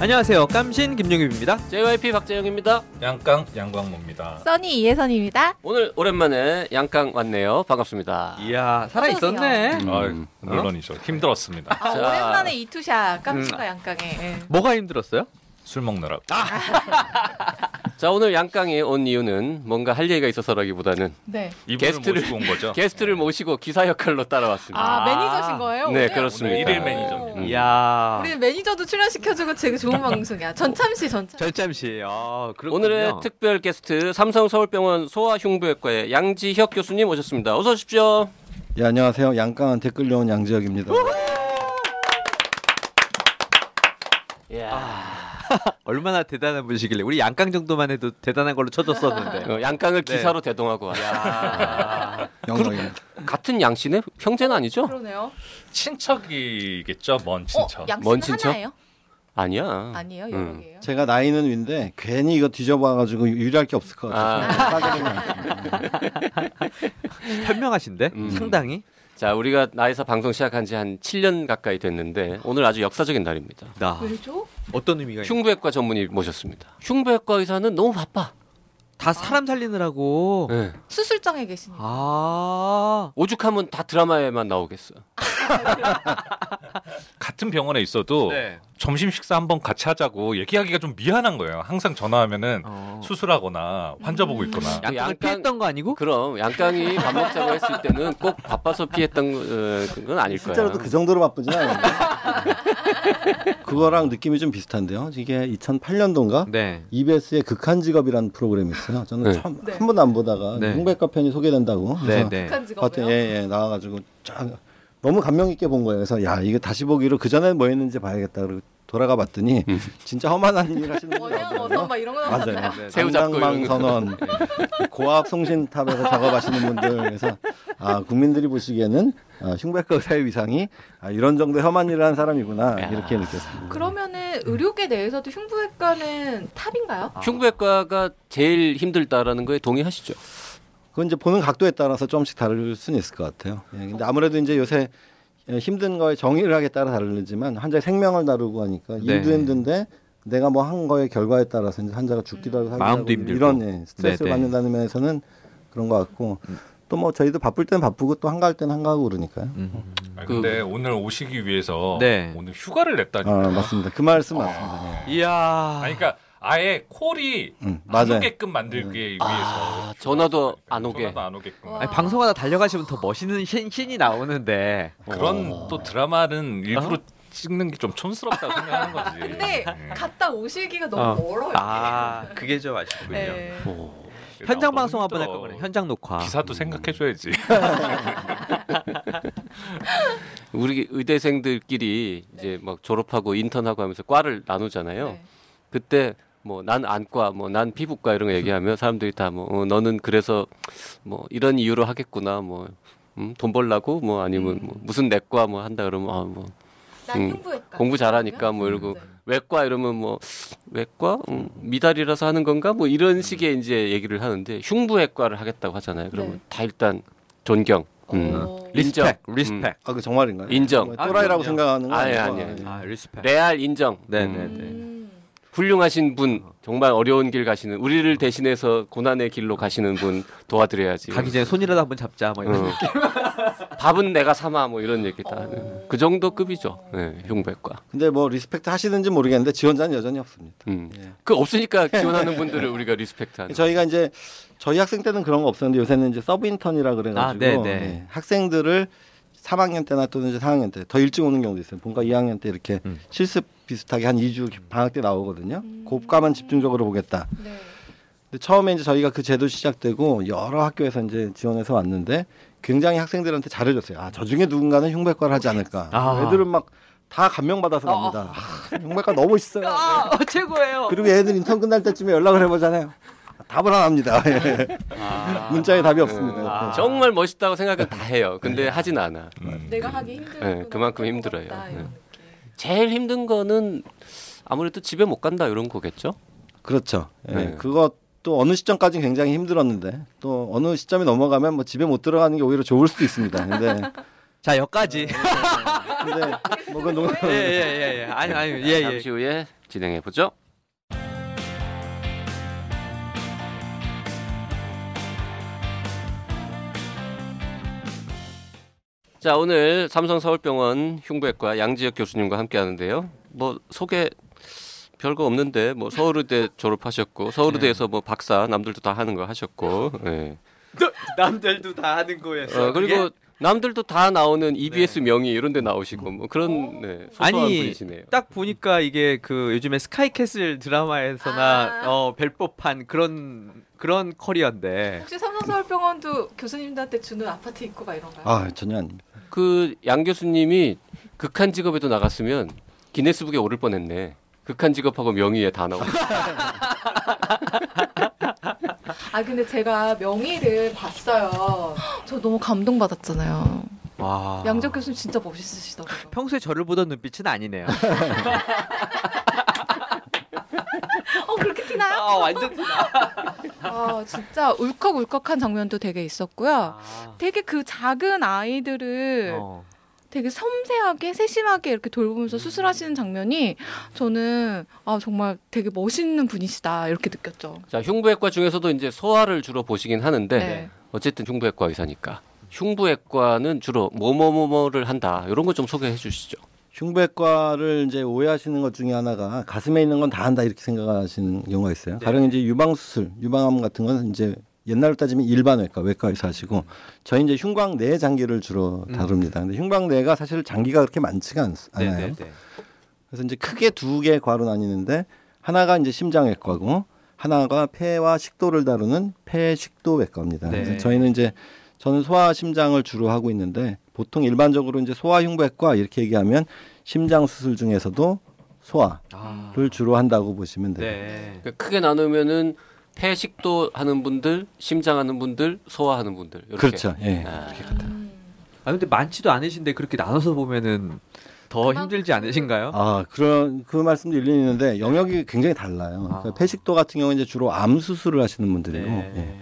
안녕하세요. 깜신 김용입니다. JYP 박재영입니다. 양깡 양광모입니다. 써니 이혜선입니다. 오늘 오랜만에 양강 왔네요. 반갑습니다. 이야, 살아 있었네. 음. 아, 물론이죠. 힘들었습니다. 아, 자. 오랜만에 이투샷 깜짝과 음. 양강에. 예. 뭐가 힘들었어요? 술 먹느라고. 자 오늘 양강이 온 이유는 뭔가 할 얘기가 있어서라기보다는 네. 게스트를- 모시고 온 거죠. 게스트를 모시고 기사 역할로 따라왔습니다. 아, 아. 매니저신 거예요? 네, 오늘? 그렇습니다. 오늘 일일 매니저입니다. 음. 이야. 우리 매니저도 출연시켜주고 되게 좋은 방송이야. 전참시 전참. 전참시. 아. 오늘의 특별 게스트 삼성 서울병원 소아흉부외과의 양지혁 교수님 오셨습니다. 어서 오십시오. 예, 안녕하세요. 양강한테 끌려온 양지혁입니다. 이야, 얼마나 대단한 분이시길래 우리 양강 정도만 해도 대단한 걸로 쳐줬었는데. 어, 양강을 네. 기사로 대동하고 왔 야. 영광입니다. 같은 양씨네? 형제는 아니죠? 그러네요. 친척이겠죠. 먼 어, 친척. 먼 양씨는 친척? 하나예요? 아니야. 아니에요, 여러 음. 개예요. 제가 나이는 위인데 괜히 이거 뒤져봐가지고 유리할 게 없을 것 같아요. 현명하신데? 음. 상당히. 자 우리가 나에서 방송 시작한 지 한 7년 가까이 됐는데 오늘 아주 역사적인 날입니다. 나. 왜죠? 어떤 의미가? 흉부외과 전문의 모셨습니다. 흉부외과 의사는 너무 바빠. 다 사람 살리느라고. 네. 수술장에 계시니까. 아. 오죽하면 다 드라마에만 나오겠어. 같은 병원에 있어도 네. 점심 식사 한번 같이 하자고 얘기하기가 좀 미안한 거예요. 항상 전화하면은 어. 수술하거나 환자 보고 있거나. 양강을 양강- 피했던 거 아니고? 그럼 양강이 밥 먹자고 했을 때는 꼭 바빠서 피했던 어, 건 아닐 거야. 실제로도 그 정도로 바쁘진 않은데. 그거랑 느낌이 좀 비슷한데요. 이게 2008년도인가? 네. EBS의 극한 직업이라는 프로그램이 있어요. 저는 네. 처음 네. 한 번도 안 보다가 네. 흉배과 편이 소개된다고. 네, 네. 극한 직업이요? 예, 예, 나와가지고 쫙 너무 감명 깊게 본 거예요. 그래서 야 이거 다시 보기로 그 전에 뭐 했는지 봐야겠다. 그리고 돌아가 봤더니 음. 진짜 험한한 일 하시는 분이 원형 나오더라고요. 어선 막 이런 거 나왔잖아요. 맞아요. 네. 새우 잡고 상당망 이런 거. 선언, 고압 송신탑에서 작업하시는 분들 그래서 아 국민들이 보시기에는 아, 흉배과 의사의 위상이 아, 이런 정도 험한 일을 하는 사람이구나 야. 이렇게 느꼈습니다. 그러면은 의료계 내에서도 흉부외과는 탑인가요? 흉부외과가 제일 힘들다라는 거에 동의하시죠? 그건 이제 보는 각도에 따라서 조금씩 다를 수는 있을 것 같아요. 예, 근데 아무래도 이제 요새 예, 힘든 거에 정의를 하기에 따라 다르지만 환자의 생명을 다루고 하니까 일도 네. 힘든데 내가 뭐 한 거의 결과에 따라서 이제 환자가 죽기도 하고 살기도 마음도 하고 힘들고. 이런 예, 스트레스를 네, 네. 받는다는 면에서는 그런 것 같고 또뭐 저희도 바쁠 땐 바쁘고 또 한가할 땐 한가하고 그러니까요. 음. 아, 근데 오늘 오시기 위해서 네. 오늘 휴가를 냈다니까. 아 맞습니다. 그 말씀 맞습니다. 예. 이야. 아니 그러니까 아예 콜이 음, 안. 오게끔 만들기 위해서 아, 전화도 안 오게. 전화도 안 오게끔. 와. 아니, 방송하다 달려가시면 더 멋있는 신, 신이 나오는데. 그런 어. 또 드라마는 일부러 찍는 게 좀 촌스럽다고 생각하는 거지. 근데 예. 갔다 오시기가 너무 어. 멀어요. 아, 그게 좀 아쉽군요. 네. 오. 현장 방송 한번 할 힘들어. 거면 현장 녹화. 기사도 생각해 줘야지. 우리 의대생들끼리 이제 막 졸업하고 인턴하고 하면서 과를 나누잖아요. 네. 그때 뭐 난 안과, 뭐 난 피부과 이런 거 얘기하면 사람들이 다뭐 어, 너는 그래서 뭐 이런 이유로 하겠구나 뭐. 음, 돈 벌라고 뭐 아니면 뭐 무슨 내과 뭐 한다 그러면 아뭐난 음, 흉부외과. 공부 잘하니까 뭐 이러고 네. 외과 이러면 뭐 외과 음, 미달이라서 하는 건가 뭐 이런 식의 이제 얘기를 하는데 흉부외과를 하겠다고 하잖아요. 그러면 네. 다 일단 존경, 음, 어. 인정, respect, respect. 아그 정말인가요? 인정. 뭐 또라이라고 아, 생각하는 거 아니. 아니, 아니. 아, respect. 레알 인정. 네 네 네. 음. 훌륭하신 분 정말 어려운 길 가시는 우리를 대신해서 고난의 길로 가시는 분 도와드려야지. 가기 전에 손이라도 한번 잡자. 뭐 이런. 어. 밥은 내가 사마 뭐 이런 얘기 다 어. 그 정도 급이죠. 네, 흉부외과. 근데 뭐 respect 하시는지 모르겠는데 지원자는 여전히 없습니다. 음. 예. 그 없으니까 지원하는 분들을 우리가 respect하는. 저희가 이제 저희 학생 때는 그런 거 없었는데 요새는 이제 sub 인턴이라 그래가지고 아, 네, 네. 예, 학생들을 3학년 때나 또는 이제 4학년 때 더 일찍 오는 경우도 있어요. 본과 2학년 때 이렇게 음. 실습 비슷하게 한 2주 방학 때 나오거든요. 그 과만 집중적으로 보겠다. 네. 근데 처음에 이제 저희가 그 제도 시작되고 여러 학교에서 이제 지원해서 왔는데 굉장히 학생들한테 잘해줬어요. 아, 저 중에 누군가는 흉배과를 하지 않을까. 아. 애들은 막 다 감명받아서 갑니다. 아, 흉부외과 너무 멋있어요. 아, 최고예요. 그리고 애들 인턴 끝날 때쯤에 연락을 해보잖아요. 답을 안 합니다. 예. 문자에 답이 없습니다. 아. 정말 멋있다고 생각은 다 해요. 근데 하진 않아. 음. 내가 하기 힘들고 네, 그만큼 힘들어요. 네. 제일 힘든 거는 아무래도 집에 못 간다 이런 거겠죠. 그렇죠. 예. 네. 그것도 어느 시점까지 굉장히 힘들었는데 또 어느 시점이 넘어가면 뭐 집에 못 들어가는 게 오히려 좋을 수도 있습니다. 근데 자, 여기까지. 근데 뭐 그건 농 예, 예, 예, 예. 아니, 아니, 예, 예. 잠시 후에 진행해 보죠. 자 오늘 삼성 서울병원 흉부외과 양지혁 교수님과 함께하는데요. 뭐 소개 별거 없는데 뭐 서울의대 졸업하셨고 서울의대에서 뭐 박사 남들도 다 하는 거 하셨고 예. 남들도 다 하는 거였어. 어, 그리고 남들도 다 나오는 EBS 명의 이런 데 나오시고 뭐 그런 네, 소소한 아니, 분이시네요. 딱 보니까 이게 그 요즘에 스카이캐슬 드라마에서나 아. 어, 벨법한 그런 그런 커리어인데. 혹시 삼성서울병원도 교수님들한테 주는 아파트 있고 막 이런가요? 아 전혀 아닙니다. 그 양 교수님이 극한 직업에도 나갔으면 기네스북에 오를 뻔했네. 극한 직업하고 명의에 다 나오고. 아 근데 제가 명의를 봤어요. 저 너무 감동받았잖아요. 와. 양적 교수님 진짜 멋있으시더라고요. 평소에 저를 보던 눈빛은 아니네요. 어 그렇게 티나요? 아, 완전 아 진짜 울컥울컥한 장면도 되게 있었고요. 아. 되게 그 작은 아이들을 어. 되게 섬세하게 세심하게 이렇게 돌보면서 수술하시는 장면이 저는 아 정말 되게 멋있는 분이시다 이렇게 느꼈죠. 자, 흉부외과 중에서도 이제 소아를 주로 보시긴 하는데 네. 어쨌든 흉부외과 의사니까. 흉부외과는 주로 뭐뭐뭐뭐를 한다. 이런 거 좀 소개해 주시죠. 흉부외과를 이제 오해하시는 것 중에 하나가 가슴에 있는 건 다 한다 이렇게 생각하시는 경우가 있어요. 네. 가령 이제 유방 수술, 유방암 같은 건 이제 옛날로 따지면 일반 외과, 외과 의사시고 저희 이제 흉곽 내 장기를 주로 음. 다룹니다. 근데 흉곽 내가 사실 장기가 그렇게 많지가 않, 네, 않아요. 네, 네. 그래서 이제 크게 두 개 과로 나뉘는데 하나가 이제 심장외과고 하나가 폐와 식도를 다루는 폐식도외과입니다. 네. 그래서 저희는 이제 저는 소아 심장을 주로 하고 있는데 보통 일반적으로 이제 소아 흉부외과 이렇게 얘기하면 심장 수술 중에서도 소아를 아. 주로 한다고 보시면 돼요. 네. 그러니까 크게 나누면은 폐식도 하는 분들, 심장 하는 분들, 소화하는 분들. 이렇게. 그렇죠. 예. 아, 음. 아 근데 많지도 않으신데 그렇게 나눠서 보면은 더 힘들지 않으신가요? 아 그런 그 말씀도 일리 있는데 영역이 굉장히 달라요. 아. 그러니까 폐식도 같은 경우는 이제 주로 암 수술을 하시는 분들이고 네. 예.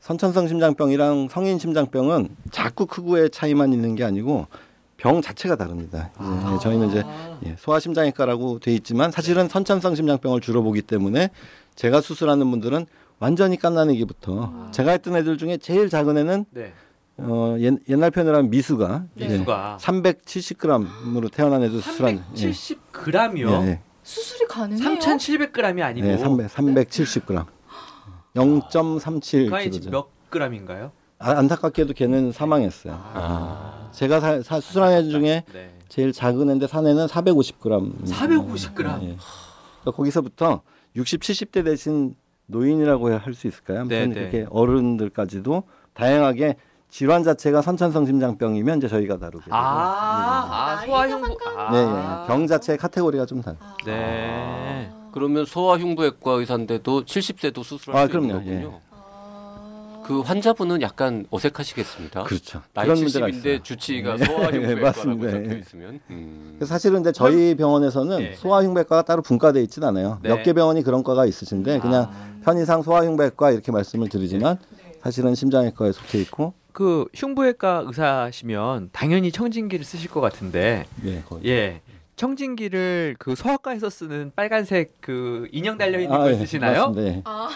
선천성 심장병이랑 성인 심장병은 자꾸 크구의 차이만 있는 게 아니고 병 자체가 다릅니다. 이제 아. 저희는 이제 예, 소아심장외과라고 돼 있지만 사실은 선천성 심장병을 주로 보기 때문에 제가 수술하는 분들은 완전히 갓난아기부터 제가 했던 애들 중에 제일 작은 애는 네. 어, 옛, 옛날 표현으로 하면 미수가 네. 미수가 370g으로 태어난 애도 수술한 예. 370g이요? 예, 예. 수술이 가능해요? 3,700g이 아니고 네, 300, 370g. 0.37그 아이 지금 kg죠. 몇 g인가요? 아, 안타깝게도 걔는 사망했어요. 아. 제가 사, 사- 수술한 애 중에 네. 제일 작은 애인데 산 애는 450g. 450g. 예. 그러니까 거기서부터 60, 70대 대신 노인이라고 할 수 있을까요? 네, 아무튼 네. 그렇게 어른들까지도 다양하게 질환 자체가 선천성 심장병이면 이제 저희가 다루게 되고 아, 아 나이가 소아흉부. 상관- 네, 아. 예. 병 자체의 카테고리가 좀 달라요. 아. 네. 그러면 소아흉부외과 의사인데도 70세도 수술할 아, 수 있는 그럼요. 거군요. 아. 그 환자분은 약간 어색하시겠습니다. 그렇죠. 나이 그런 문제가 70인데 있어요. 주치의가 네. 소아흉부외과라고 맞습니다. 적혀 예. 있으면. 음. 그래서 사실은 이제 저희 병원에서는 네. 소아흉부외과가 따로 분과돼 있진 않아요. 네. 몇개 병원이 그런 과가 있으신데 그냥 아. 편의상 소아흉부외과 이렇게 말씀을 드리지만 네. 사실은 심장외과에 속해 있고 그 흉부외과 의사시면 당연히 청진기를 쓰실 것 같은데 예. 예. 청진기를 그 소아과에서 쓰는 빨간색 그 인형 달려 있는 아, 걸 예, 쓰시나요? 맞습니다. 예. 아,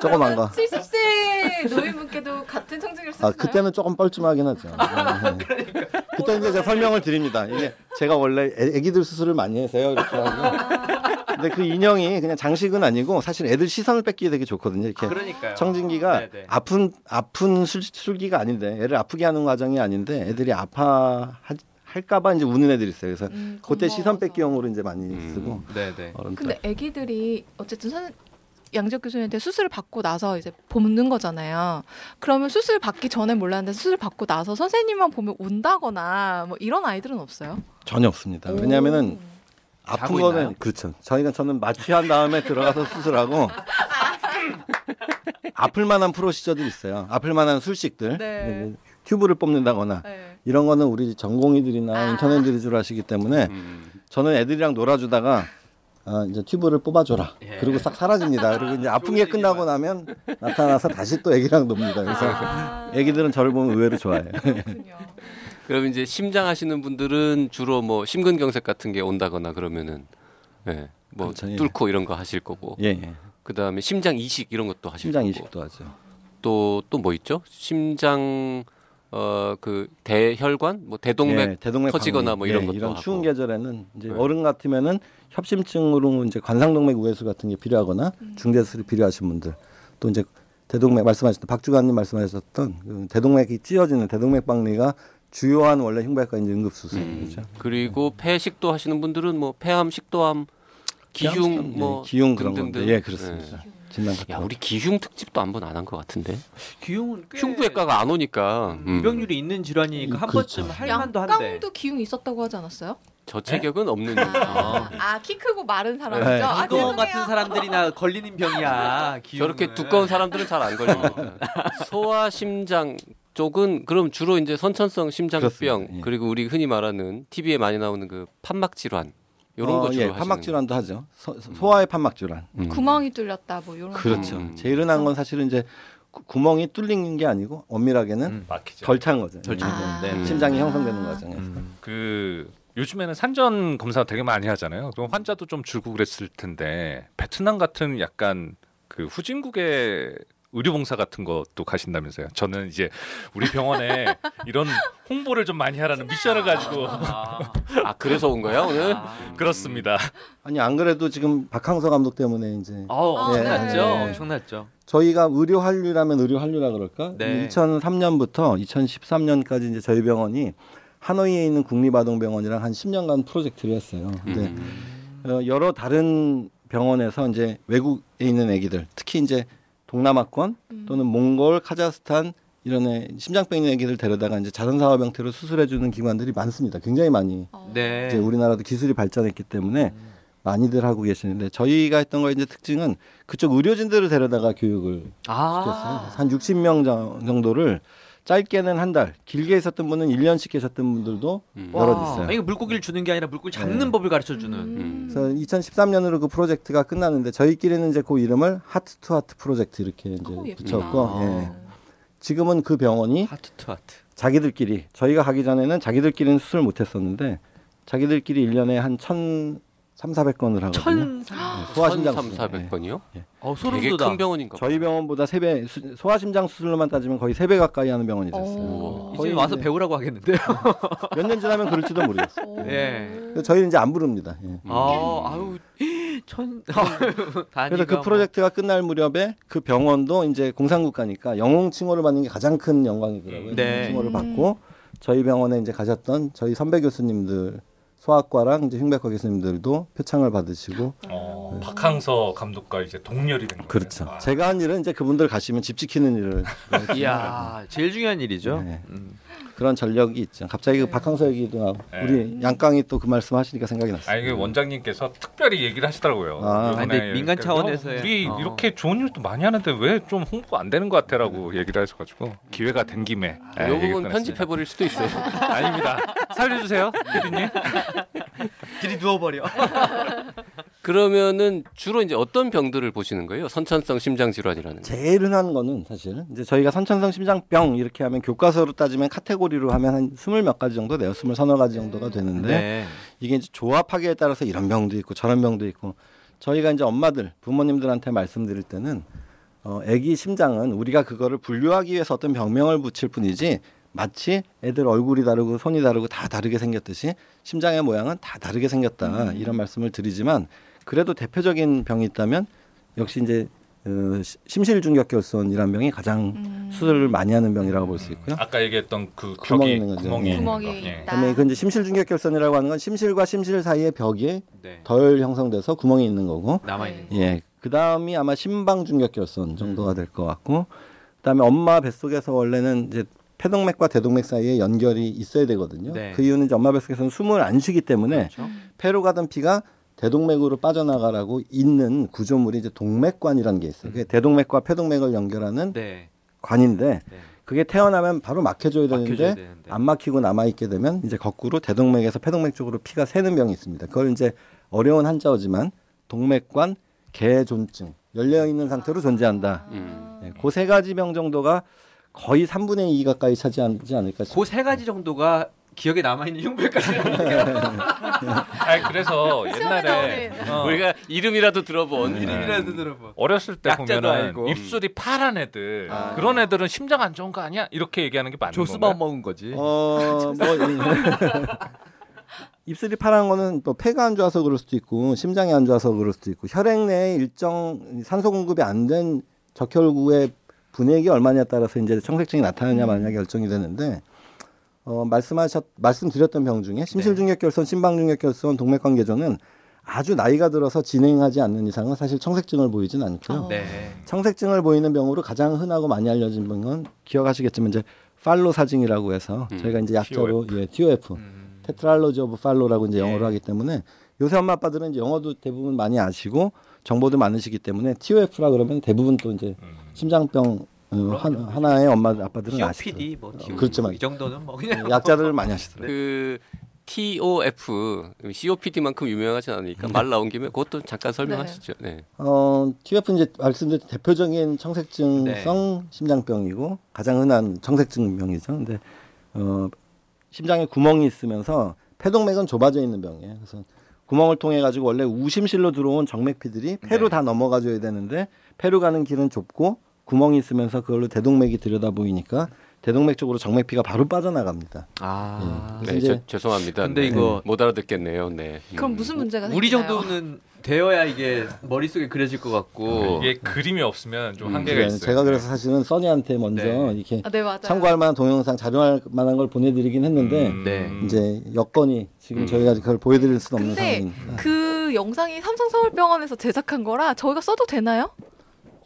조그만 거. 70세 노인분께도 같은 청진기를 쓰시나요? 아 그때는 조금 뻘쭘하긴 하죠. 예. 그때 이제 제가 설명을 드립니다. 이게 제가 원래 애, 애기들 수술을 많이 해서요 이렇게 하고. 근데 그 인형이 그냥 장식은 아니고 사실 애들 시선을 뺏기게 되게 좋거든요. 이렇게 그러니까요. 청진기가 네네. 아픈 아픈 술, 술기가 아닌데 애를 아프게 하는 과정이 아닌데 애들이 아파 할까봐 이제 우는 애들이 있어요. 그래서 음, 그때. 시선 뺏기용으로 이제 많이 음. 쓰고 네, 네. 어른들 근데 아기들이 어쨌든 선, 양지혁 교수님한테 수술을 받고 나서 이제 보는 거잖아요. 그러면 수술 받기 전에 몰랐는데 수술 받고 나서 선생님만 보면 운다거나 뭐 이런 아이들은 없어요? 전혀 없습니다. 왜냐하면은 아픈 거는 있나요? 그렇죠. 저희가 저는 마취한 다음에 들어가서 수술하고 아플 만한 프로시저들 있어요. 아플 만한 술식들. 네. 튜브를 뽑는다거나 네. 이런 거는 우리 전공의들이나 아. 인터넷들이 주로 하시기 때문에 음. 저는 애들이랑 놀아주다가 아, 이제 튜브를 뽑아줘라. 예. 그리고 싹 사라집니다. 그리고 이제 아픈 게 끝나고 나면 나타나서 다시 또 애기랑 놉니다. 그래서 아, 애기들은 저를 보면 의외로 좋아해요. 그렇군요. 그럼 이제 심장 하시는 분들은 주로 뭐 심근경색 같은 게 온다거나 그러면은 예. 뭐 그렇죠, 예. 뚫고 이런 거 하실 거고. 예, 예. 그다음에 심장 이식 이런 것도 하실 심장 거고. 이식도 하죠. 또 또 뭐 있죠? 심장 어 그 대혈관 뭐 대동맥 예, 대동맥 터지거나 방류. 뭐 이런 예, 것도 이런 하고. 추운 계절에는 이제 네. 어른 같으면은 협심증으로 이제 관상동맥 우회수 같은 게 필요하거나 중대 수술이 필요하신 분들 또 이제 대동맥 말씀하셨던 박주관님 말씀하셨던 그 대동맥이 찢어지는 대동맥 박리가 주요한 원래 흉부외과 이제 응급 수술이죠. 그리고 폐식도 하시는 분들은 뭐 폐암, 식도암, 기흉 뭐 예, 기흉 그런 등등등. 건데 예 그렇습니다. 진단 야 같은 우리 기흉 특집도 한번 안 한 것 같은데 기흉은 꽤 흉부외과가 안 오니까 음. 유병률이 있는 질환이니까 한 그렇죠. 번쯤 할 만도 한데. 양깡도 기흉이 있었다고 하지 않았어요? 저 체격은 없는 아. 아 키 크고 마른 사람이죠. 네. 아, 이거. 같은 사람들이나 걸리는 병이야. 기흉은. 저렇게 두꺼운 사람들은 잘 안 걸립니다. 소아 심장 쪽은 그럼 주로 이제 선천성 심장병 그렇습니다. 예. 그리고 우리 흔히 말하는 TV에 많이 나오는 그 판막 질환 이런 어, 거 주로 예, 판막 질환도 하죠. 소, 소아의 판막 질환. 음. 구멍이 뚫렸다 뭐 이런. 그렇죠. 음. 제일 흔한 건 사실은 이제 구- 구멍이 뚫린 게 아니고 엄밀하게는 음. 막히죠. 절찬 거죠. 절찬. 아. 네. 심장이 형성되는 과정에서. 음. 그 요즘에는 산전 검사 되게 많이 하잖아요. 그럼 환자도 좀 줄고 그랬을 텐데 베트남 같은 약간 그 후진국의 의료봉사 같은 것도 가신다면서요. 저는 이제 우리 병원에 이런 홍보를 좀 많이 하라는 미션을 가지고 아, 아 그래서 온 거야 오늘? 아. 그렇습니다. 아니 안 그래도 지금 박항서 감독 때문에 이제 어, 엄청났죠. 네. 엄청났죠. 저희가 의료 한류라면 의료 한류라 그럴까? 네. 2003년부터 2013년까지 이제 저희 병원이 하노이에 있는 국립아동병원이랑 한 10년간 프로젝트를 했어요. 근데 음. 어, 여러 다른 병원에서 이제 외국에 있는 아기들, 특히 이제 동남아권 음. 또는 몽골, 카자흐스탄 이런 애, 심장병 있는 아기들 데려다가 이제 자선사업 형태로 수술해주는 기관들이 많습니다. 굉장히 많이 어. 네. 이제 우리나라도 기술이 발전했기 때문에 많이들 하고 계시는데 저희가 했던 거의 이제 특징은 그쪽 의료진들을 데려다가 교육을 아. 시켰어요. 한 60명 정- 정도를 짧게는 한 달, 길게 있었던 분은 1년씩 계셨던 분들도 음. 여러 와, 있어요. 이거 물고기를 주는 게 아니라 물고기 잡는 네. 법을 가르쳐 주는. 음. 그래서 2013년으로 그 프로젝트가 끝났는데 저희끼리는 이제 그 이름을 하트 투 하트 프로젝트 이렇게 이제 오. 붙였고 아. 예. 지금은 그 병원이 하트 투 하트. 자기들끼리 저희가 가기 전에는 자기들끼리는 수술 못 했었는데 자기들끼리 1년에 한 1,300, 400건을 하거든요. 천. 네, 소아심장 수술. 1,300건이요? 어 소름 되게 돋아. 큰 병원인가 봐. 저희 병원보다 세 배 소아심장 수술로만 따지면 거의 세 배 가까이 하는 병원이 됐어요. 오. 이제 와서 배우라고 하겠는데요. 몇 년 지나면 그럴지도 모르겠어요. 오. 예. 저희는 이제 안 부릅니다. 예. 아, 아유 천. 그래서 그 프로젝트가 끝날 무렵에 그 병원도 이제 공산국가니까 영웅 칭호를 받는 게 가장 큰 영광이더라고요. 네. 영웅 칭호를 받고 저희 병원에 이제 가셨던 저희 선배 교수님들 소아과랑 이제 흉부외과 교수님들도 표창을 받으시고 어, 박항서 감독과 이제 동렬이 된 거예요. 그렇죠. 아. 제가 한 일은 이제 그분들 가시면 집 지키는 일을 이야, 제일 중요한 일이죠. 네. 음. 그런 전력이 있죠. 갑자기 그 박항서 얘기도 나고 네. 우리 양강이 또 그 말씀 하시니까 생각이 났어요. 아니 그 원장님께서 특별히 얘기를 하시더라고요. 아. 아니, 근데 민간 차원에서의- 우리 어. 이렇게 좋은 일도 많이 하는데 왜 좀 홍보 안 되는 것 같아라고 얘기를 하셔가지고 기회가 된 김에 예, 이 얘기를 부분 꺼냈습니다. 편집해 버릴 수도 있어요. 아닙니다. 살려주세요, 피디님. 길이 누워버려. 그러면은 주로 이제 어떤 병들을 보시는 거예요? 선천성 심장 질환이라는 거. 제일 흔한 거는 사실 이제 저희가 선천성 심장병 이렇게 하면 교과서로 따지면 카테고리 로 하면 한 스물 몇 가지 정도 돼요. 스물 서너 가지 정도가 되는데 네. 이게 이제 조합하기에 따라서 이런 병도 있고 저런 병도 있고 저희가 이제 엄마들 부모님들한테 말씀드릴 때는 어, 아기 심장은 우리가 그거를 분류하기 위해서 어떤 병명을 붙일 뿐이지 마치 애들 얼굴이 다르고 손이 다르고 다 다르게 생겼듯이 심장의 모양은 다 다르게 생겼다 이런 말씀을 드리지만 그래도 대표적인 병이 있다면 역시 이제 심실중격결손이라는 병이 가장 음. 수술을 많이 하는 병이라고 볼 수 있고요. 아까 얘기했던 그 구멍이 있는 거죠. 구멍이 예. 거. 구멍이 예. 있다. 그다음에 그 이제 심실중격결손이라고 하는 건 심실과 심실 사이에 벽이 네. 덜 형성돼서 구멍이 있는 거고 남아 있는. 예그 다음이 아마 심방 중격결손 정도가 될것 같고 그다음에 엄마 뱃속에서 원래는 이제 폐동맥과 대동맥 사이에 연결이 있어야 되거든요. 네. 그 이유는 이제 엄마 뱃속에서는 숨을 안 쉬기 때문에 그렇죠. 폐로 가던 피가 대동맥으로 빠져나가라고 있는 구조물이 이제 동맥관이라는 게 있어요. 그게 대동맥과 폐동맥을 연결하는 네. 관인데 네. 그게 태어나면 바로 막혀줘야 되는데 되는데. 안 막히고 남아 있게 되면 이제 거꾸로 대동맥에서 폐동맥 쪽으로 피가 새는 병이 있습니다. 그걸 이제 어려운 한자어지만 동맥관 개존증 열려 있는 상태로 존재한다. 음. 그세 가지 병 정도가 거의 3분의 2 가까이 차지하지 않을까 싶습니다. 그 세 가지 정도가 기억에 남아 있는 흉배까지. 아니 그래서 옛날에. 어, 우리가 이름이라도 들어본 이름이라도 들어봐. 어렸을 때 보면은 알고. 입술이 파란 애들 아. 그런 애들은 심장 안 좋은 거 아니야? 이렇게 얘기하는 게 맞는 조스바움 건가요? 먹은 거지. 어, 뭐 입술이 파란 거는 또 폐가 안 좋아서 그럴 수도 있고 심장이 안 좋아서 그럴 수도 있고 혈액 내에 일정 산소 공급이 안 된 적혈구의 분액이 얼마냐에 따라서 이제 청색증이 나타나냐 마냐 결정이 되는데 어, 말씀하셨 말씀드렸던 병 중에 심실중격결손, 심방중격결손, 동맥관계조는 아주 나이가 들어서 진행하지 않는 이상은 사실 청색증을 보이진 않고요. 어. 네. 청색증을 보이는 병으로 가장 흔하고 많이 알려진 병은 기억하시겠지만 이제 팔로 사징이라고 해서 음, 저희가 이제 약자로 예, TOF, 음. Tetralogy of Fallot라고 이제 영어로 예. 하기 때문에 요새 엄마 아빠들은 이제 영어도 대부분 많이 아시고 정보도 많으시기 때문에 TOF라 그러면 대부분 또 이제 음. 심장병 어, 한, 하나의 엄마 아빠들은 아시죠. COPD 뭐 어, 그렇지만 이 정도는 뭐 그냥 약자들을 많이 하시더라고요. 그 TOF COPD만큼 유명하지 않으니까 말 나온 김에 그것도 잠깐 설명하시죠. 네. 어, TOF 이제 말씀드린 대표적인 청색증성 네. 심장병이고 가장 흔한 청색증병이죠. 근데 어, 심장에 구멍이 있으면서 폐동맥은 좁아져 있는 병이에요. 그래서 구멍을 통해 가지고 원래 우심실로 들어온 정맥피들이 폐로 네. 다 넘어가줘야 되는데 폐로 가는 길은 좁고 구멍이 있으면서 그걸로 대동맥이 들여다 보이니까 대동맥 쪽으로 정맥피가 바로 빠져나갑니다. 아. 예. 네, 저, 죄송합니다. 근데 네. 이거- 못 알아듣겠네요. 네. 그럼 음. 무슨 문제가 우리 생기나요? 정도는 되어야 이게 머릿속에 그려질 것 같고 이게 그림이 없으면 좀 음, 한계가 네, 있어요. 제가 그래서 사실은 써니한테 먼저 네. 이렇게 아, 네. 참고할 만한 동영상 자료할 만한 걸 보내드리긴 했는데 음. 네. 이제 여건이 지금 음. 저희가 그걸 보여드릴 수는 없는 상황입니다. 그 영상이 삼성서울병원에서 제작한 거라 저희가 써도 되나요?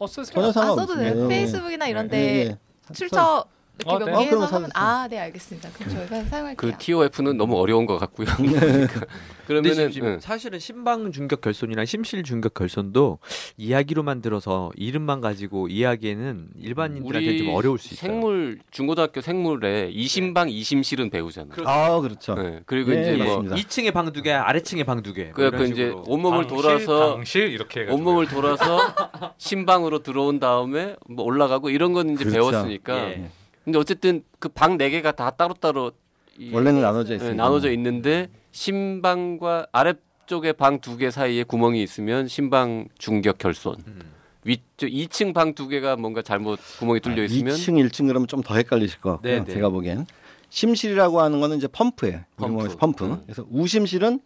어 쓰세요. 전혀 아 상관없습니다. 써도 돼요. 예, 예. 페이스북이나 이런데 예, 예. 출처 이렇게 어, 네. 명기해서 어, 그럼 하면 사주세요. 아, 네 알겠습니다. 그럼 저희가 사용할게요. 그 TOF는 너무 어려운 것 같고요. 근데 그러면은 지금 응. 사실은 심방 중격 결손이랑 심실 중격 결손도 이야기로만 들어서 이름만 가지고 이야기에는 일반인들한테 좀 어려울 수 있어요. 생물 중고등학교 생물에 이심방 이심실은 배우잖아요. 아 그렇죠. 네. 그리고 네, 이제 뭐 맞습니다. 2층에 방 두 개, 아래층에 방 두 개. 뭐 이런 이제. 온몸을 방실, 돌아서 방실 이렇게 해가지고 온몸을 돌아서 심방으로 들어온 다음에 뭐 올라가고 이런 건 이제 그렇죠. 배웠으니까. 예. 근데 어쨌든 그 방 네 개가 다 따로따로 이- 원래는 나눠져 네, 있습니다. 나눠져 있는데 심방과 아래쪽에 방 두 개 사이에 구멍이 있으면 심방 중격 결손. 음. 위쪽 2층 방 두 개가 뭔가 잘못 구멍이 뚫려 있으면 2층, 1층 그러면 좀 더 헷갈리실 것 같고요. 네, 네. 제가 보기엔 심실이라고 하는 거는 이제 펌프예요. 펌프. 펌프. 펌프. 음. 그래서 우심실은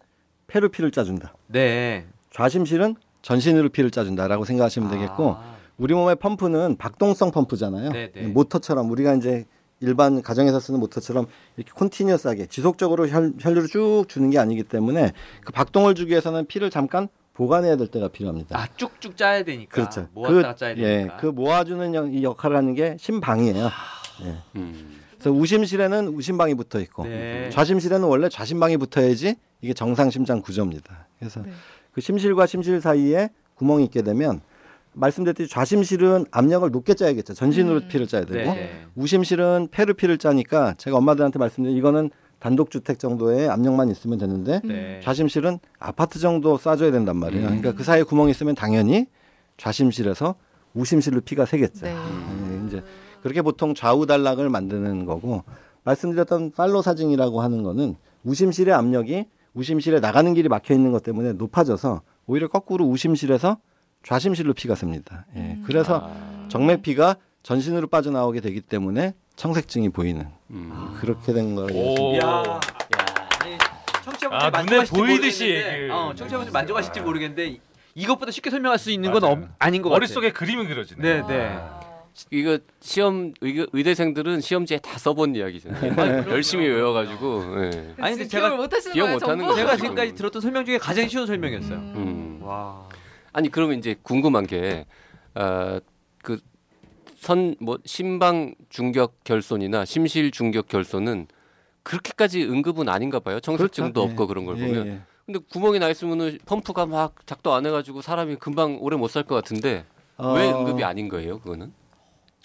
폐로 피를 짜준다. 네. 좌심실은 전신으로 피를 짜준다라고 생각하시면 되겠고 아, 우리 몸의 펌프는 박동성 펌프잖아요. 네, 네. 모터처럼 우리가 이제 일반 가정에서 쓰는 모터처럼 이렇게 continuous하게 지속적으로 혈, 혈류를 쭉 주는 게 아니기 때문에 그 박동을 주기 위해서는 피를 잠깐 보관해야 될 때가 필요합니다. 아 쭉쭉 짜야 되니까. 그렇죠. 모았다가 그, 짜야 예, 되니까. 그 모아주는 역- 이 역할을 하는 게 심방이에요. 음. 그래서 우심실에는 우심방이 붙어 있고 네. 좌심실에는 원래 좌심방이 붙어야지 이게 정상 심장 구조입니다. 그래서 네. 그 심실과 심실 사이에 구멍이 있게 되면 말씀드렸듯이 좌심실은 압력을 높게 짜야겠죠. 전신으로 음. 피를 짜야 되고 네, 네. 우심실은 폐로 피를 짜니까 제가 엄마들한테 말씀드린 이거는 단독 주택 정도의 압력만 있으면 되는데 네. 좌심실은 아파트 정도 쏴줘야 된단 말이에요. 그러니까 그 사이에 구멍이 있으면 당연히 좌심실에서 우심실로 피가 새겠죠. 네. 예, 이제 그렇게 보통 좌우 단락을 만드는 거고 말씀드렸던 팔로 사증이라고 하는 거는 우심실의 압력이 우심실에 나가는 길이 막혀 있는 것 때문에 높아져서 오히려 거꾸로 우심실에서 좌심실로 피가 셉니다. 예, 음. 그래서 아, 정맥피가 전신으로 빠져나오게 되기 때문에 청색증이 보이는 음. 그렇게 된 거예요. 오. 야. 청취자분들 아, 눈에 보이듯이 모르겠는데, 얘기를. 어, 청취자분들 만족하실지 모르겠는데 이- 이것보다 쉽게 설명할 수 있는 건 맞아요. 없- 아닌 것 같아요. 머릿속에 그림이 그려지네. 네, 네. 이거 시험 의대, 의대 생들은 시험지에 다 써본 이야기잖아요. 열심히 외워가지고. 예. 아니, 근데 제가 못 하시는 기억 거예요, 못 하는 전부? 거죠. 제가 지금. 지금까지 들었던 설명 중에 가장 쉬운 설명이었어요. 음. 와. 아니 그러면 이제 궁금한 게 어, 그선 뭐 심방 중격 결손이나 심실 중격 결손은 그렇게까지 응급은 아닌가 봐요. 청색증도 그렇죠. 없고 예. 그런 걸 예, 보면. 예. 근데 구멍이 나 있으면은 펌프가 막 작동 안 해가지고 사람이 금방 오래 못 살 것 같은데 왜 어, 응급이 아닌 거예요? 그거는?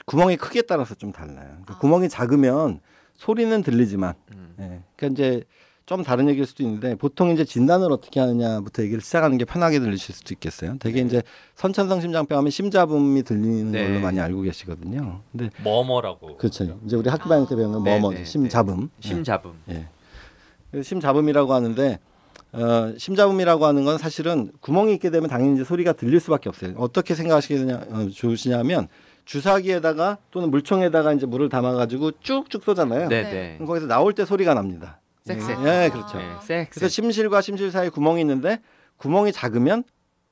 구멍이 크기에 따라서 좀 달라요. 그러니까 아. 구멍이 작으면 소리는 들리지만, 음. 예. 그러니까 이제 좀 다른 얘기일 수도 있는데 보통 이제 진단을 어떻게 하느냐부터 얘기를 시작하는 게 편하게 들리실 수도 있겠어요. 되게 이제 선천성 심장병 하면 심잡음이 들리는 네. 걸로 많이 알고 계시거든요. 근데 뭐뭐라고. 그렇죠. 이제 우리 학교 다닐 때 배우는 네, 뭐뭐 네, 심잡음. 예. 심잡음. 그래서 심잡음이라고 하는데 어, 심잡음이라고 하는 건 사실은 구멍이 있게 되면 당연히 이제 소리가 들릴 수밖에 없어요. 어떻게 생각하시냐 어, 좋으시냐면 주사기에다가 또는 물총에다가 이제 물을 담아가지고 쭉쭉 쏘잖아요. 네, 네. 네. 그럼 거기서 나올 때 소리가 납니다. 쌕쌕. 예, 그렇죠. 네, 색. 그래서 심실과 심실 사이 에 구멍이 있는데 구멍이 작으면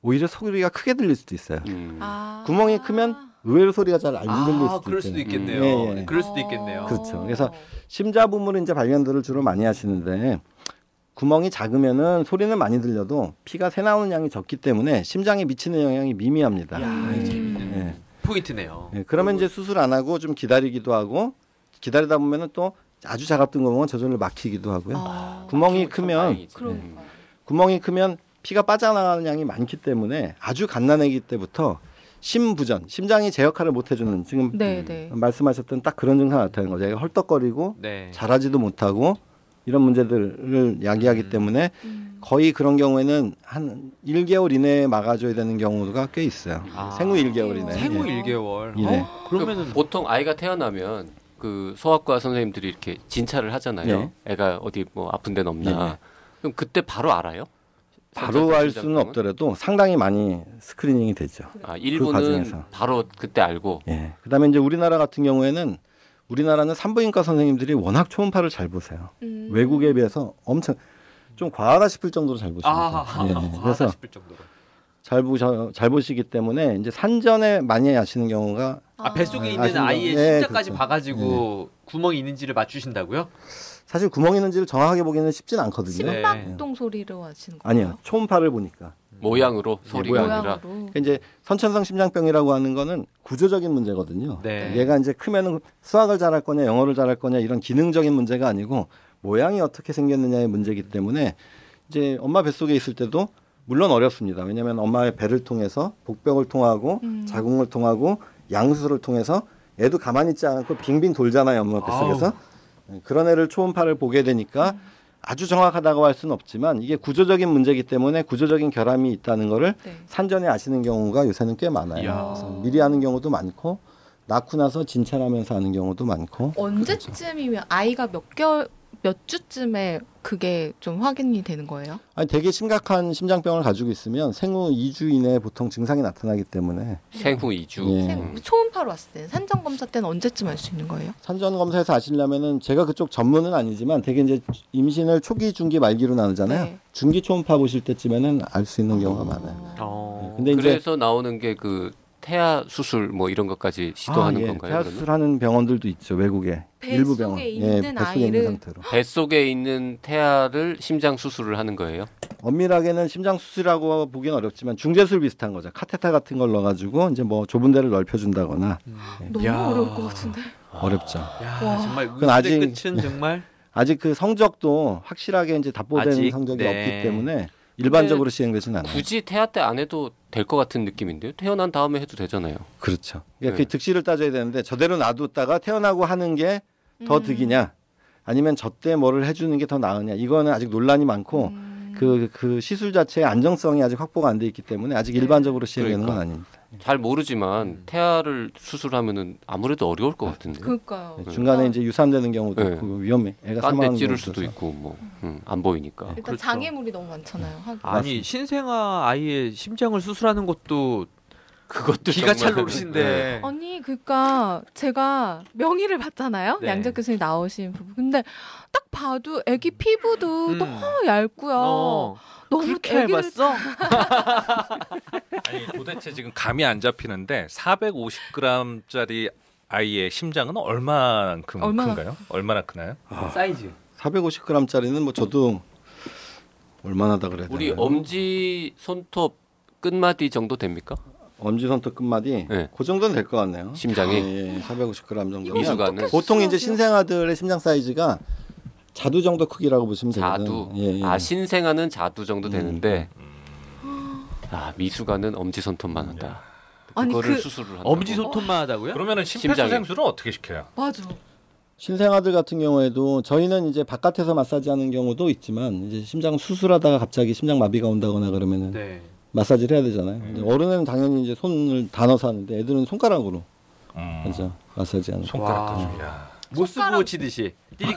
오히려 소리가 크게 들릴 수도 있어요. 음. 아. 구멍이 크면 의외로 소리가 잘안 들릴 아, 수도 그럴 수도 있어요. 있겠네요. 예, 예. 그럴 수도 있겠네요. 그렇죠. 그래서 심자부물 이제 발견들을 주로 많이 하시는데 구멍이 작으면은 소리는 많이 들려도 피가 새 나오는 양이 적기 때문에 심장에 미치는 영향이 미미합니다. 야, 예. 재밌는 예. 포인트네요. 예, 그러면 이제 수술 안 하고 좀 기다리기도 하고 기다리다 보면은 또 아주 작았던 구멍은 저절로 막히기도 하고요. 아, 구멍이 참 크면 다행이지. 그러니까. 구멍이 크면 피가 빠져나가는 양이 많기 때문에 아주 갓난아기 때부터 심부전, 심장이 제 역할을 못 해주는 지금 네, 네. 말씀하셨던 딱 그런 증상 나타나는 거죠. 얘가 헐떡거리고 네. 잘하지도 못하고 이런 문제들을 야기하기 음. 때문에 음. 거의 그런 경우에는 한 1개월 이내에 막아줘야 되는 경우가 꽤 있어요. 아. 생후 1개월 이내. 생후 예. 1개월. 이내. 어? 그러면은 보통 아이가 태어나면 그 소아과 선생님들이 이렇게 진찰을 하잖아요. 애가 어디 뭐 아픈 데는 없나. 네. 그럼 그때 바로 알아요? 바로 알 수는? 없더라도 상당히 많이 스크리닝이 되죠. 아, 그 일부는 과정에서. 바로 그때 알고 예. 그다음에 이제 우리나라 같은 경우에는 우리나라는 산부인과 선생님들이 워낙 초음파를 잘 보세요. 음. 외국에 비해서 엄청 좀 과하다 싶을 정도로 잘 보십니다. 아, 예. 그래서 그래서 싶을 정도로. 잘 보셔 잘 보시기 때문에 이제 산전에 많이 아시는 경우가 아, 뱃속에 아, 있는 아시는 아이의 거. 예, 심장까지 그렇죠. 봐가지고 구멍이 있는지를 맞추신다고요? 사실 구멍이 있는지를 정확하게 보기는 쉽진 않거든요. 네. 심박동 소리로 하시는 거예요? 아니요, 초음파를 보니까 모양으로 소리가 모양. 아니라 모양으로. 그러니까 이제 선천성 심장병이라고 하는 거는 구조적인 문제거든요. 네. 얘가 이제 크면은 수학을 잘할 거냐, 영어를 잘할 거냐 이런 기능적인 문제가 아니고 모양이 어떻게 생겼느냐의 문제이기 때문에 이제 엄마 뱃속에 있을 때도 물론 어렵습니다. 왜냐하면 엄마의 배를 통해서 복벽을 통하고 음. 자궁을 통하고 양수를 통해서 애도 가만히 있지 않고 빙빙 돌잖아요, 엄마 뱃속에서. 네, 그런 애를 초음파를 보게 되니까 아주 정확하다고 할 수는 없지만 이게 구조적인 문제이기 때문에 구조적인 결함이 있다는 거를 네. 산전에 아시는 경우가 요새는 꽤 많아요. 미리 하는 경우도 많고 낳고 나서 진찰하면서 하는 경우도 많고. 언제쯤이면 아이가 몇 개월 몇 주쯤에 그게 좀 확인이 되는 거예요? 아니 되게 심각한 심장병을 가지고 있으면 생후 2주 이내에 보통 증상이 나타나기 때문에 생후 2주. 예. 생- 초음파로 왔을 때 산전 검사 때는 언제쯤 할수 있는 거예요? 산전 검사에서 아시려면은 제가 그쪽 전문은 아니지만 되게 이제 임신을 초기, 중기, 말기로 나누잖아요. 네. 중기 초음파 보실 때쯤에는 알 수 있는 경우가 많아요. 어. 근데 이제 그래서 나오는 게 그 태아 수술 뭐 이런 것까지 시도하는 아, 예. 건가요? 그러면? 태아 수술하는 병원들도 있죠 외국에 일부 병원 있는 뱃속에 아이를- 있는 상태로 뱃속에 있는 태아를 심장 수술을 하는 거예요? 엄밀하게는 심장 수술이라고 보기는 어렵지만 중재술 비슷한 거죠 카테타 같은 걸 넣어가지고 이제 뭐 좁은 데를 넓혀준다거나 너무 야. 어려울 것 같은데. 어렵죠 야, 와. 정말 그건 아직- 끝은 정말 아직 그 성적도 확실하게 이제 답보된 아직? 성적이 네. 없기 때문에 일반적으로 시행되지는 않아요. 굳이 태아 때 안 해도 될 것 같은 느낌인데요. 태어난 다음에 해도 되잖아요. 그렇죠. 그러니까 네. 그 득실을 따져야 되는데 저대로 놔뒀다가 태어나고 하는 게더 음. 득이냐 아니면 저 때 뭐를 해주는 게 더 나으냐 이거는 아직 논란이 많고 음. 그, 그 시술 자체의 안정성이 아직 확보가 안 돼 있기 때문에 아직 네. 일반적으로 시행되는 건 그러니까. 아닙니다. 잘 모르지만 음. 태아를 수술하면은 아무래도 어려울 것 같은데. 그러니까요. 네, 중간에 이제 유산되는 경우도 네. 있고 위험해. 애가 딴데 찌를 수도 있어서. 있고 뭐안 보이니까. 일단 그렇죠. 장애물이 너무 많잖아요. 하긴. 아니 신생아 아이의 심장을 수술하는 것도 그것도 기가 찰 노릇인데 아니 그러니까 제가 명의를 봤잖아요. 네. 양재 교수님 나오신 부분. 근데 딱 봐도 아기 피부도 음. 너무 얇고요. 어, 너무 그렇게 애기를 얇았어? 아니 도대체 지금 감이 안 잡히는데 450g짜리 아이의 심장은 얼마만큼 얼마나- 큰가요? 얼마나 크나요? 사이즈 450g짜리는 뭐 저도 얼마나다 그래야 되나 우리 엄지 손톱 끝마디 정도 됩니까? 엄지손톱 끝마디 네. 그 정도는 될 것 같네요. 심장이? 예, 450g 정도. 미수가는 보통 이제 신생아들의 심장 사이즈가 자두 정도 크기라고 보시면 되거든요. 자두. 예, 예. 아 신생아는 자두 정도 음. 되는데 아 미수가는 엄지손톱만 한다. 아니, 그거를 그- 수술을 한다고. 엄지 손톱만 하다고요? 그러면은 심장이. 심폐소생술은 어떻게 시켜요? 맞아. 신생아들 같은 경우에도 저희는 이제 바깥에서 마사지하는 경우도 있지만 이제 심장 수술하다가 갑자기 심장 마비가 온다거나 그러면은 네. 마사지를 해야 되잖아요. 근데 어른은 당연히 이제 손을 다 넣어서 하는데 애들은 손가락으로 음, 하죠 마사지하는. 거. 손가락 와. 가지고. 야. 못 쓰고 손가락- 치듯이 띠딕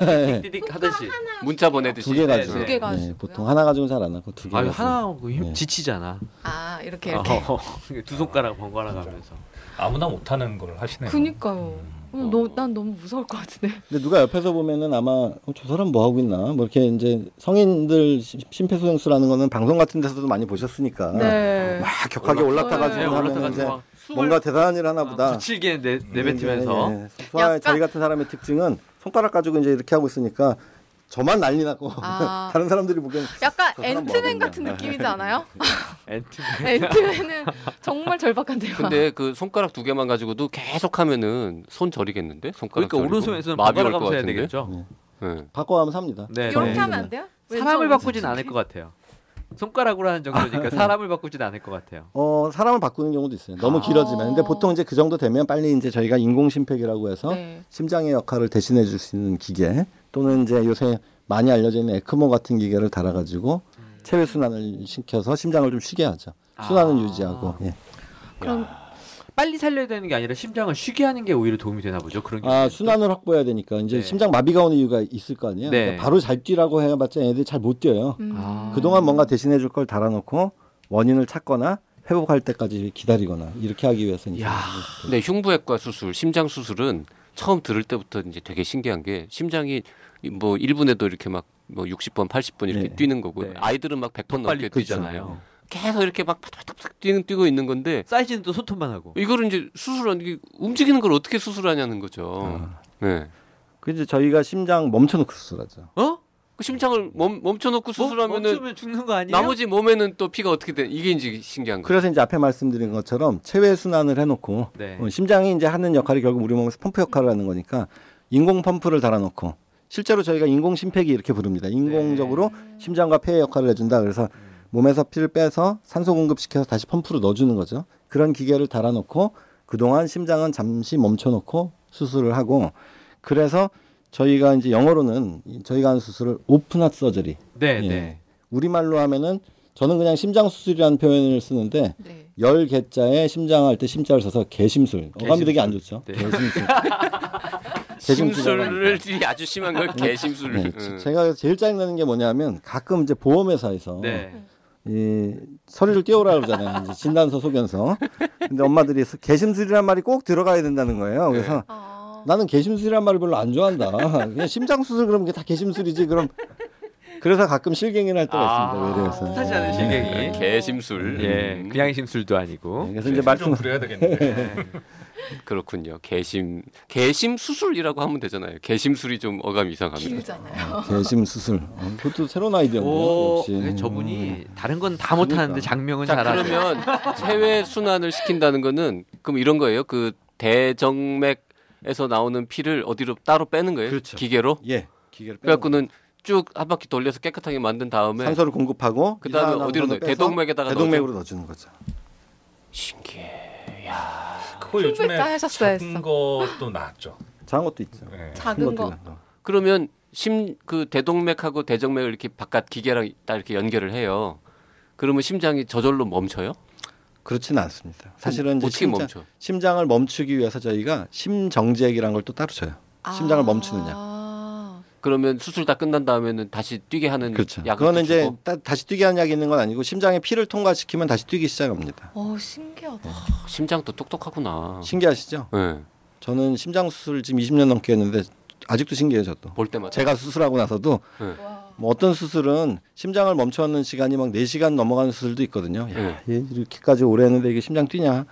띠딕 하듯이. 문자 보내듯이 두 개 가지고. 두개 가지고요? 네, 보통 하나 가지고는 잘 안 하고 두 개. 가지고. 하나 하고 힘 네. 지치잖아. 아 이렇게 이렇게. 어, 두 손가락 번갈아 가면서. 아무나 못하는 걸 하시네요. 그니까요. 어, 너, 난 너무 무서울 것 같은데. 근데 누가 옆에서 보면은 아마 어, 저 사람 뭐 하고 있나 뭐 이렇게 이제 성인들 심- 심폐소생술하는 거는 방송 같은 데서도 많이 보셨으니까 네. 막 격하게 올라타가 지고 네, 하면 이제 뭔가 대단한 일 하나 보다. 거칠게 내, 내뱉으면서. 예, 예. 소아 약간- 저희 같은 사람의 특징은 손가락 가지고 이제 이렇게 하고 있으니까 저만 난리 나고 아. 다른 사람들이 보기엔 약간 앤트맨 하겠냐. 같은 느낌이지 않아요? 앤트맨. 앤트맨은 정말 절박한 대화. 근데 그 손가락 두 개만 가지고도 계속 하면은 손 저리겠는데? 손가락 그러니까 저리고. 오른손에서는 마비 올것 같은데? 되겠죠. 네. 바꿔가면 삽니다. 네. 이렇게 네. 하면 안 돼요? 사람을 바꾸진 않을 것 같아요. 손가락으로 하는 정도니까 사람을 바꾸진 않을 것 같아요. 어 사람을 바꾸는 경우도 있어요. 너무 아. 길어지면. 근데 보통 이제 그 정도 되면 빨리 이제 저희가 인공심폐기라고 해서 네. 심장의 역할을 대신해 줄 수 있는 기계 또는 이제 요새 많이 알려져 있는 에크모 같은 기계를 달아가지고 체외 순환을 시켜서 심장을 좀 쉬게 하죠. 순환은 아. 유지하고. 예. 그럼 빨리 살려야 되는 게 아니라 심장을 쉬게 하는 게 오히려 도움이 되나 보죠. 그런 게. 아 순환을 확보해야 되니까 이제 네. 심장 마비가 오는 이유가 있을 거 아니에요. 네. 그러니까 바로 잘 뛰라고 해봤자 애들이 잘 못 뛰어요. 음. 아. 그동안 뭔가 대신해 줄 걸 달아놓고 원인을 찾거나 회복할 때까지 기다리거나 이렇게 하기 위해서니까. 야. 근데 흉부외과 수술, 심장 수술은 처음 들을 때부터 이제 되게 신기한 게 심장이 뭐 1분에도 이렇게 막 뭐 60번, 80번 이렇게 네. 뛰는 거고 네. 아이들은 막 100번 빨리 넘게. 뛰잖아요. 계속 이렇게 막 팍팍팍 뛰는 뛰고 있는 건데 사이즈는 또 손톱만 하고. 이거를 이제 수술한 게 움직이는 걸 어떻게 수술하냐는 거죠. 아. 네. 그 이제 저희가 심장 멈춰놓고 수술하죠. 어? 그 심장을 멈, 멈춰놓고 수술하면은 멈추면 죽는 거 아니에요? 나머지 몸에는 또 피가 어떻게 돼? 이게 이제 신기한 거예요. 그래서 이제 앞에 말씀드린 것처럼 체외 순환을 해놓고 네. 어, 심장이 이제 하는 역할이 결국 우리 몸에서 펌프 역할을 하는 거니까 인공 펌프를 달아놓고 실제로 저희가 인공 심폐기 이렇게 부릅니다. 인공적으로 심장과 폐의 역할을 해준다. 그래서 몸에서 피를 빼서 산소 공급시켜서 다시 펌프로 넣어주는 거죠. 그런 기계를 달아놓고 그동안 심장은 잠시 멈춰놓고 수술을 하고 그래서 저희가 이제 영어로는 이- 저희가 하는 수술을 오픈핫 서저리 네, 예. 네. 우리말로 하면은 저는 그냥 심장 수술이라는 표현을 쓰는데 네. 열 개자에 심장 할 때 심자를 써서 개심술. 어감이 되게 안 좋죠. 네. 개심술. 심술을 아주 심한 걸 개심술. 네, 응. 제가 제일 짜증나는 게 뭐냐면 가끔 이제 보험회사에서 네. 이 서류를 띄워라 그러잖아요. 이제 진단서 소견서. 근데 엄마들이 개심술이란 말이 꼭 들어가야 된다는 거예요. 그래서 아. 나는 개심술이란 말을 별로 안 좋아한다. 그냥 심장 수술 그러면 다 개심술이지. 그럼 그래서 가끔 실갱이를 할 때가 있습니다. 외래에서. 뜻하지 않은 실갱이. 개심술. 예, 음, 그냥 심술도 아니고. 네, 그래서 이제 좀 말씀 부려야 되겠는데. 그렇군요. 개심 개심 수술이라고 하면 되잖아요. 개심술이 좀 어감이 이상합니다. 길잖아요. 개심 수술. 어, 그것도 새로운 아이디어네요. 역시. 네, 저분이 다른 건 다 못하는데 그러니까. 장명은 자 잘하죠. 그러면 체외 순환을 시킨다는 거는 그럼 이런 거예요. 그 대정맥에서 나오는 피를 어디로 따로 빼는 거예요. 그렇죠. 기계로. 예. 기계를 빼는 그래갖고는 쭉한 바퀴 돌려서 깨끗하게 만든 다음에 산소를 공급하고 그다음에 어디로 넣어요? 대동맥에다가 대동맥으로 넣어주는 거죠. 신기해. 그거 요즘에 하셨어야 작은 했어. 것도 나왔죠. 작은 것도 있죠. 네. 작은 거. 그러면 심 그 대동맥하고 대정맥을 이렇게 바깥 기계랑 딱 이렇게 연결을 해요. 그러면 심장이 저절로 멈춰요? 그렇지는 않습니다. 사실은 이제 어떻게 심장, 멈춰? 심장을 멈추기 위해서 저희가 심정지액이라는 걸 또 따로 쳐요. 심장을 멈추느냐. 아. 그러면 수술 다 끝난 다음에는 다시 뛰게 하는 그렇죠. 약을 그거는 또 이제? 따, 다시 뛰게 하는 약이 있는 건 아니고 심장에 피를 통과시키면 다시 뛰기 시작합니다. 어 신기하다. 심장도 똑똑하구나. 신기하시죠? 네. 저는 심장 수술 지금 20년 넘게 했는데 아직도 신기해요, 저도. 볼 때마다. 제가 수술하고 나서도 와. 뭐 어떤 수술은 심장을 멈춰놓는 시간이 막 4시간 넘어가는 수술도 있거든요. 네. 야, 얘 이렇게까지 오래 했는데 이게 심장 뛰냐?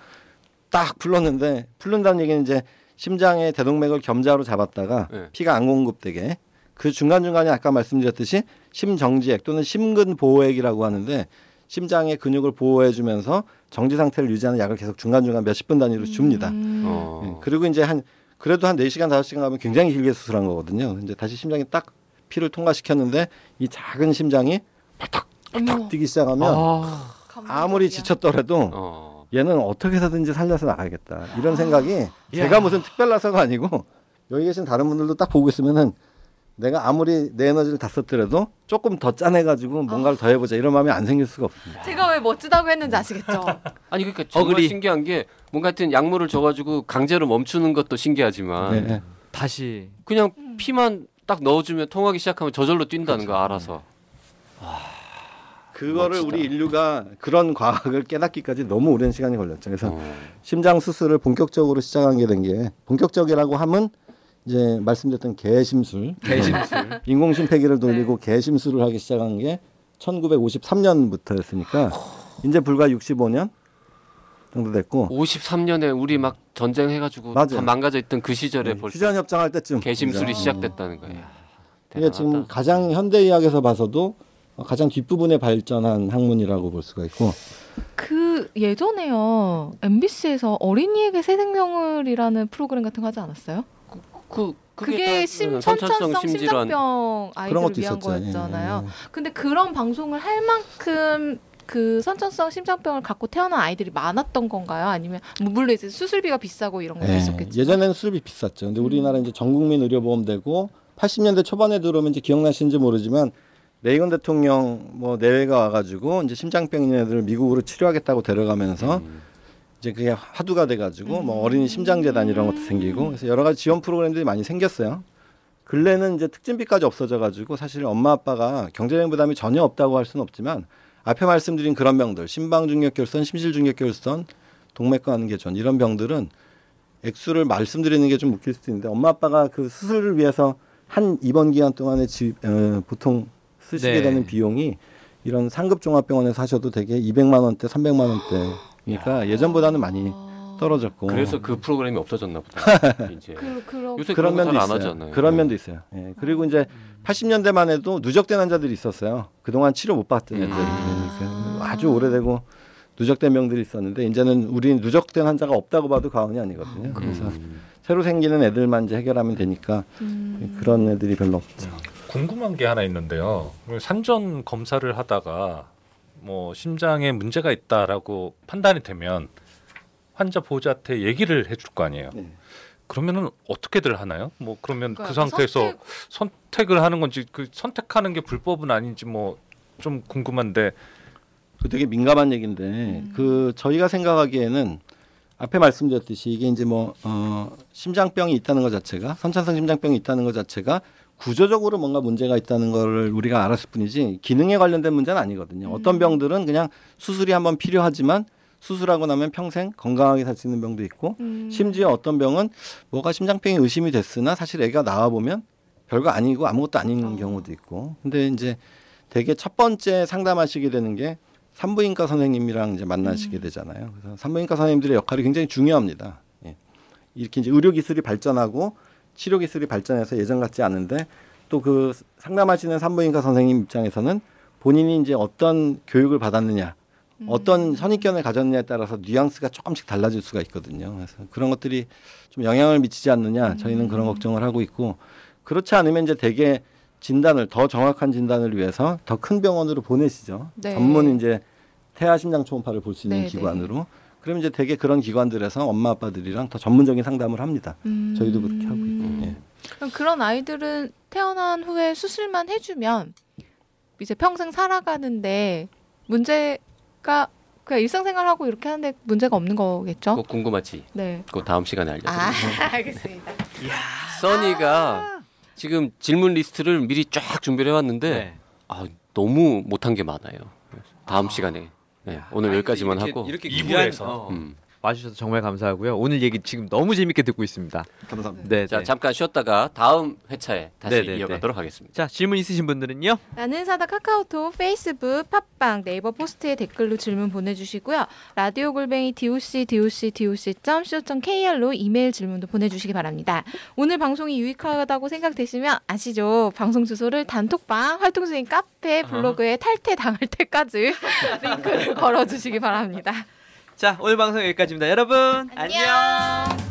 딱 풀렀는데 풀른다는 얘기는 이제 심장의 대동맥을 겸자로 잡았다가 네. 피가 안 공급되게 그 중간중간에 아까 말씀드렸듯이 심정지액 또는 심근보호액이라고 하는데 심장의 근육을 보호해 주면서 정지 상태를 유지하는 약을 계속 중간중간 몇십 분 단위로 줍니다. 음. 어. 예, 그리고 이제 한 그래도 한 4시간 5시간 가면 굉장히 길게 수술한 거거든요. 이제 다시 심장이 딱 피를 통과시켰는데 이 작은 심장이 어머, 뛰기 시작하면 아. 아무리. 지쳤더라도 어. 얘는 어떻게 해서든지 살려서 나가겠다. 이런 생각이 제가 무슨 특별나서가 아니고 여기 계신 다른 분들도 딱 보고 있으면은 내가 아무리 내 에너지를 다 썼더라도 조금 더 짜내가지고 뭔가를 더 해보자 이런 마음이 안 생길 수가 없습니다. 제가 왜 멋지다고 했는지 아시겠죠? 아니 그러니까 정말 어글이. 신기한 게 뭔가 하여튼 약물을 줘가지고 강제로 멈추는 것도 신기하지만 네, 네. 다시 그냥 피만 딱 넣어주면 통하기 시작하면 저절로 뛴다는 거 알아서. 그거를 멋지다. 우리 인류가 그런 과학을 깨닫기까지 너무 오랜 시간이 걸렸죠. 그래서 어. 심장 수술을 본격적으로 시작하게 된 게 본격적이라고 하면 이제 말씀드렸던 개심술, 개심술. 인공심폐기를 돌리고 개심술을 하기 시작한 게 1953년부터였으니까 이제 불과 65년 정도 됐고 53년에 우리 막 전쟁 해가지고 맞아요. 다 망가져 있던 그 시절에 네, 벌써 휴전 협정할 때쯤 개심술이 그죠? 시작됐다는 거예요. 이게 지금 가장 현대의학에서 봐서도 가장 뒷부분에 발전한 학문이라고 볼 수가 있고 그 예전에요 MBC에서 어린이에게 새 생명을이라는 프로그램 같은 거 하지 않았어요? 그 그게 다, 심, 어, 선천성 심질환. 심장병 아이들을 위한 있었죠. 예, 거였잖아요. 예. 근데 그런 방송을 할 만큼 그 선천성 심장병을 갖고 태어난 아이들이 많았던 건가요? 아니면 뭐 물론 이제 수술비가 비싸고 이런 것도 예, 있었겠죠. 예전에는 수술비 비쌌죠. 근데 우리나라 이제 전국민 의료보험 되고 80년대 초반에 들어오면 이제 기억나시는지 모르지만 레이건 대통령 뭐 내외가 와가지고 이제 심장병 있는 애들 미국으로 치료하겠다고 데려가면서 음. 이제 그게 화두가 돼가지고 뭐 어린이 심장재단 이런 것도 생기고 그래서 여러 가지 지원 프로그램들이 많이 생겼어요. 근래는 이제 특진비까지 없어져가지고 사실 엄마 아빠가 경제적인 부담이 전혀 없다고 할 수는 없지만 앞에 말씀드린 그런 병들 심방중격결선, 심실중격결선, 동맥관계전 이런 병들은 액수를 말씀드리는 게 좀 웃길 수도 있는데 엄마 아빠가 그 수술을 위해서 한 입원 기간 동안에 지, 어, 보통 쓰시게 네. 되는 비용이 이런 상급 종합병원에서 하셔도 되게 200만 원대, 300만 원대 니까 예전보다는 많이 아. 떨어졌고 그래서 그 프로그램이 없어졌나 보다. 이제 그 그런 요새 그런 그런 면도 있어요. 하잖아요. 그런 네. 면도 있어요. 예. 그리고 이제 80년대만 해도 누적된 환자들이 있었어요. 그동안 치료 못 받던 애들. 아. 그러니까 아주 오래되고 누적된 병들이 있었는데 이제는 우리 누적된 환자가 없다고 봐도 과언이 아니거든요. 그래서 음. 새로 생기는 애들만 이제 해결하면 되니까 음. 그런 애들이 별로 없죠. 궁금한 게 하나 있는데요. 산전 검사를 하다가 뭐 심장에 문제가 있다라고 판단이 되면 환자 보호자한테 얘기를 해줄 거 아니에요. 네. 그러면은 어떻게들 하나요? 뭐 그러면 그러니까 그 상태에서 선택- 선택 을 하는 건지 그 선택하는 게 불법은 아닌지 뭐 좀 궁금한데 그 되게 민감한 얘기인데 음. 그 저희가 생각하기에는 앞에 말씀드렸듯이 이게 이제 뭐 어, 심장병이 있다는 것 자체가 선천성 심장병이 있다는 것 자체가 구조적으로 뭔가 문제가 있다는 거를 우리가 알았을 뿐이지 기능에 관련된 문제는 아니거든요. 어떤 병들은 그냥 수술이 한번 필요하지만 수술하고 나면 평생 건강하게 살 수 있는 병도 있고 음. 심지어 어떤 병은 뭐가 심장병이 의심이 됐으나 사실 애가 나와 보면 별거 아니고 아무것도 아닌 어. 경우도 있고. 근데 이제 되게 첫 번째 상담하시게 되는 게 산부인과 선생님이랑 이제 만나시게 되잖아요. 그래서 산부인과 선생님들의 역할이 굉장히 중요합니다. 예. 이렇게 이제 의료 기술이 발전하고 치료 기술이 발전해서 예전 같지 않은데 또 그 상담하시는 산부인과 선생님 입장에서는 본인이 이제 어떤 교육을 받았느냐, 어떤 선입견을 가졌느냐에 따라서 뉘앙스가 조금씩 달라질 수가 있거든요. 그래서 그런 것들이 좀 영향을 미치지 않느냐 저희는 그런 걱정을 하고 있고 그렇지 않으면 이제 대개 진단을 더 정확한 진단을 위해서 더 큰 병원으로 보내시죠. 네. 전문 이제 태아 심장 초음파를 볼 수 있는 네, 기관으로. 그럼 이제 대개 그런 기관들에서 엄마 아빠들이랑 더 전문적인 상담을 합니다. 음. 저희도 그렇게 하고 있고. 예. 그럼 그런 아이들은 태어난 후에 수술만 해주면 이제 평생 살아가는데 문제가 그냥 일상생활하고 이렇게 하는데 문제가 없는 거겠죠? 그거 궁금하지? 네. 그거 다음 시간에 알려드릴게요. 아, 알겠습니다. 써니가 지금 질문 리스트를 미리 쫙 준비를 해왔는데 네. 아, 너무 못한 게 많아요. 다음 시간에 네, 오늘 여기까지만 이렇게, 하고 이렇게 이부에서. 귀한- 어. 음. 와주셔서 정말 감사하고요. 오늘 얘기 지금 너무 재밌게 듣고 있습니다. 감사합니다. 네, 자 네. 잠깐 쉬었다가 다음 회차에 다시 네네네. 이어가도록 하겠습니다. 자 질문 있으신 분들은요. 나는 의사다 카카오톡, 페이스북, 팟빵, 네이버 포스트에 댓글로 질문 보내주시고요. 라디오 골뱅이 doc doc doc co kr로 이메일 질문도 보내주시기 바랍니다. 오늘 방송이 유익하다고 생각되시면 아시죠? 방송 주소를 단톡방, 활동 중인 카페, 블로그에 탈퇴 당할 때까지 링크를 걸어주시기 바랍니다. 자 오늘 방송 여기까지입니다. 여러분 안녕.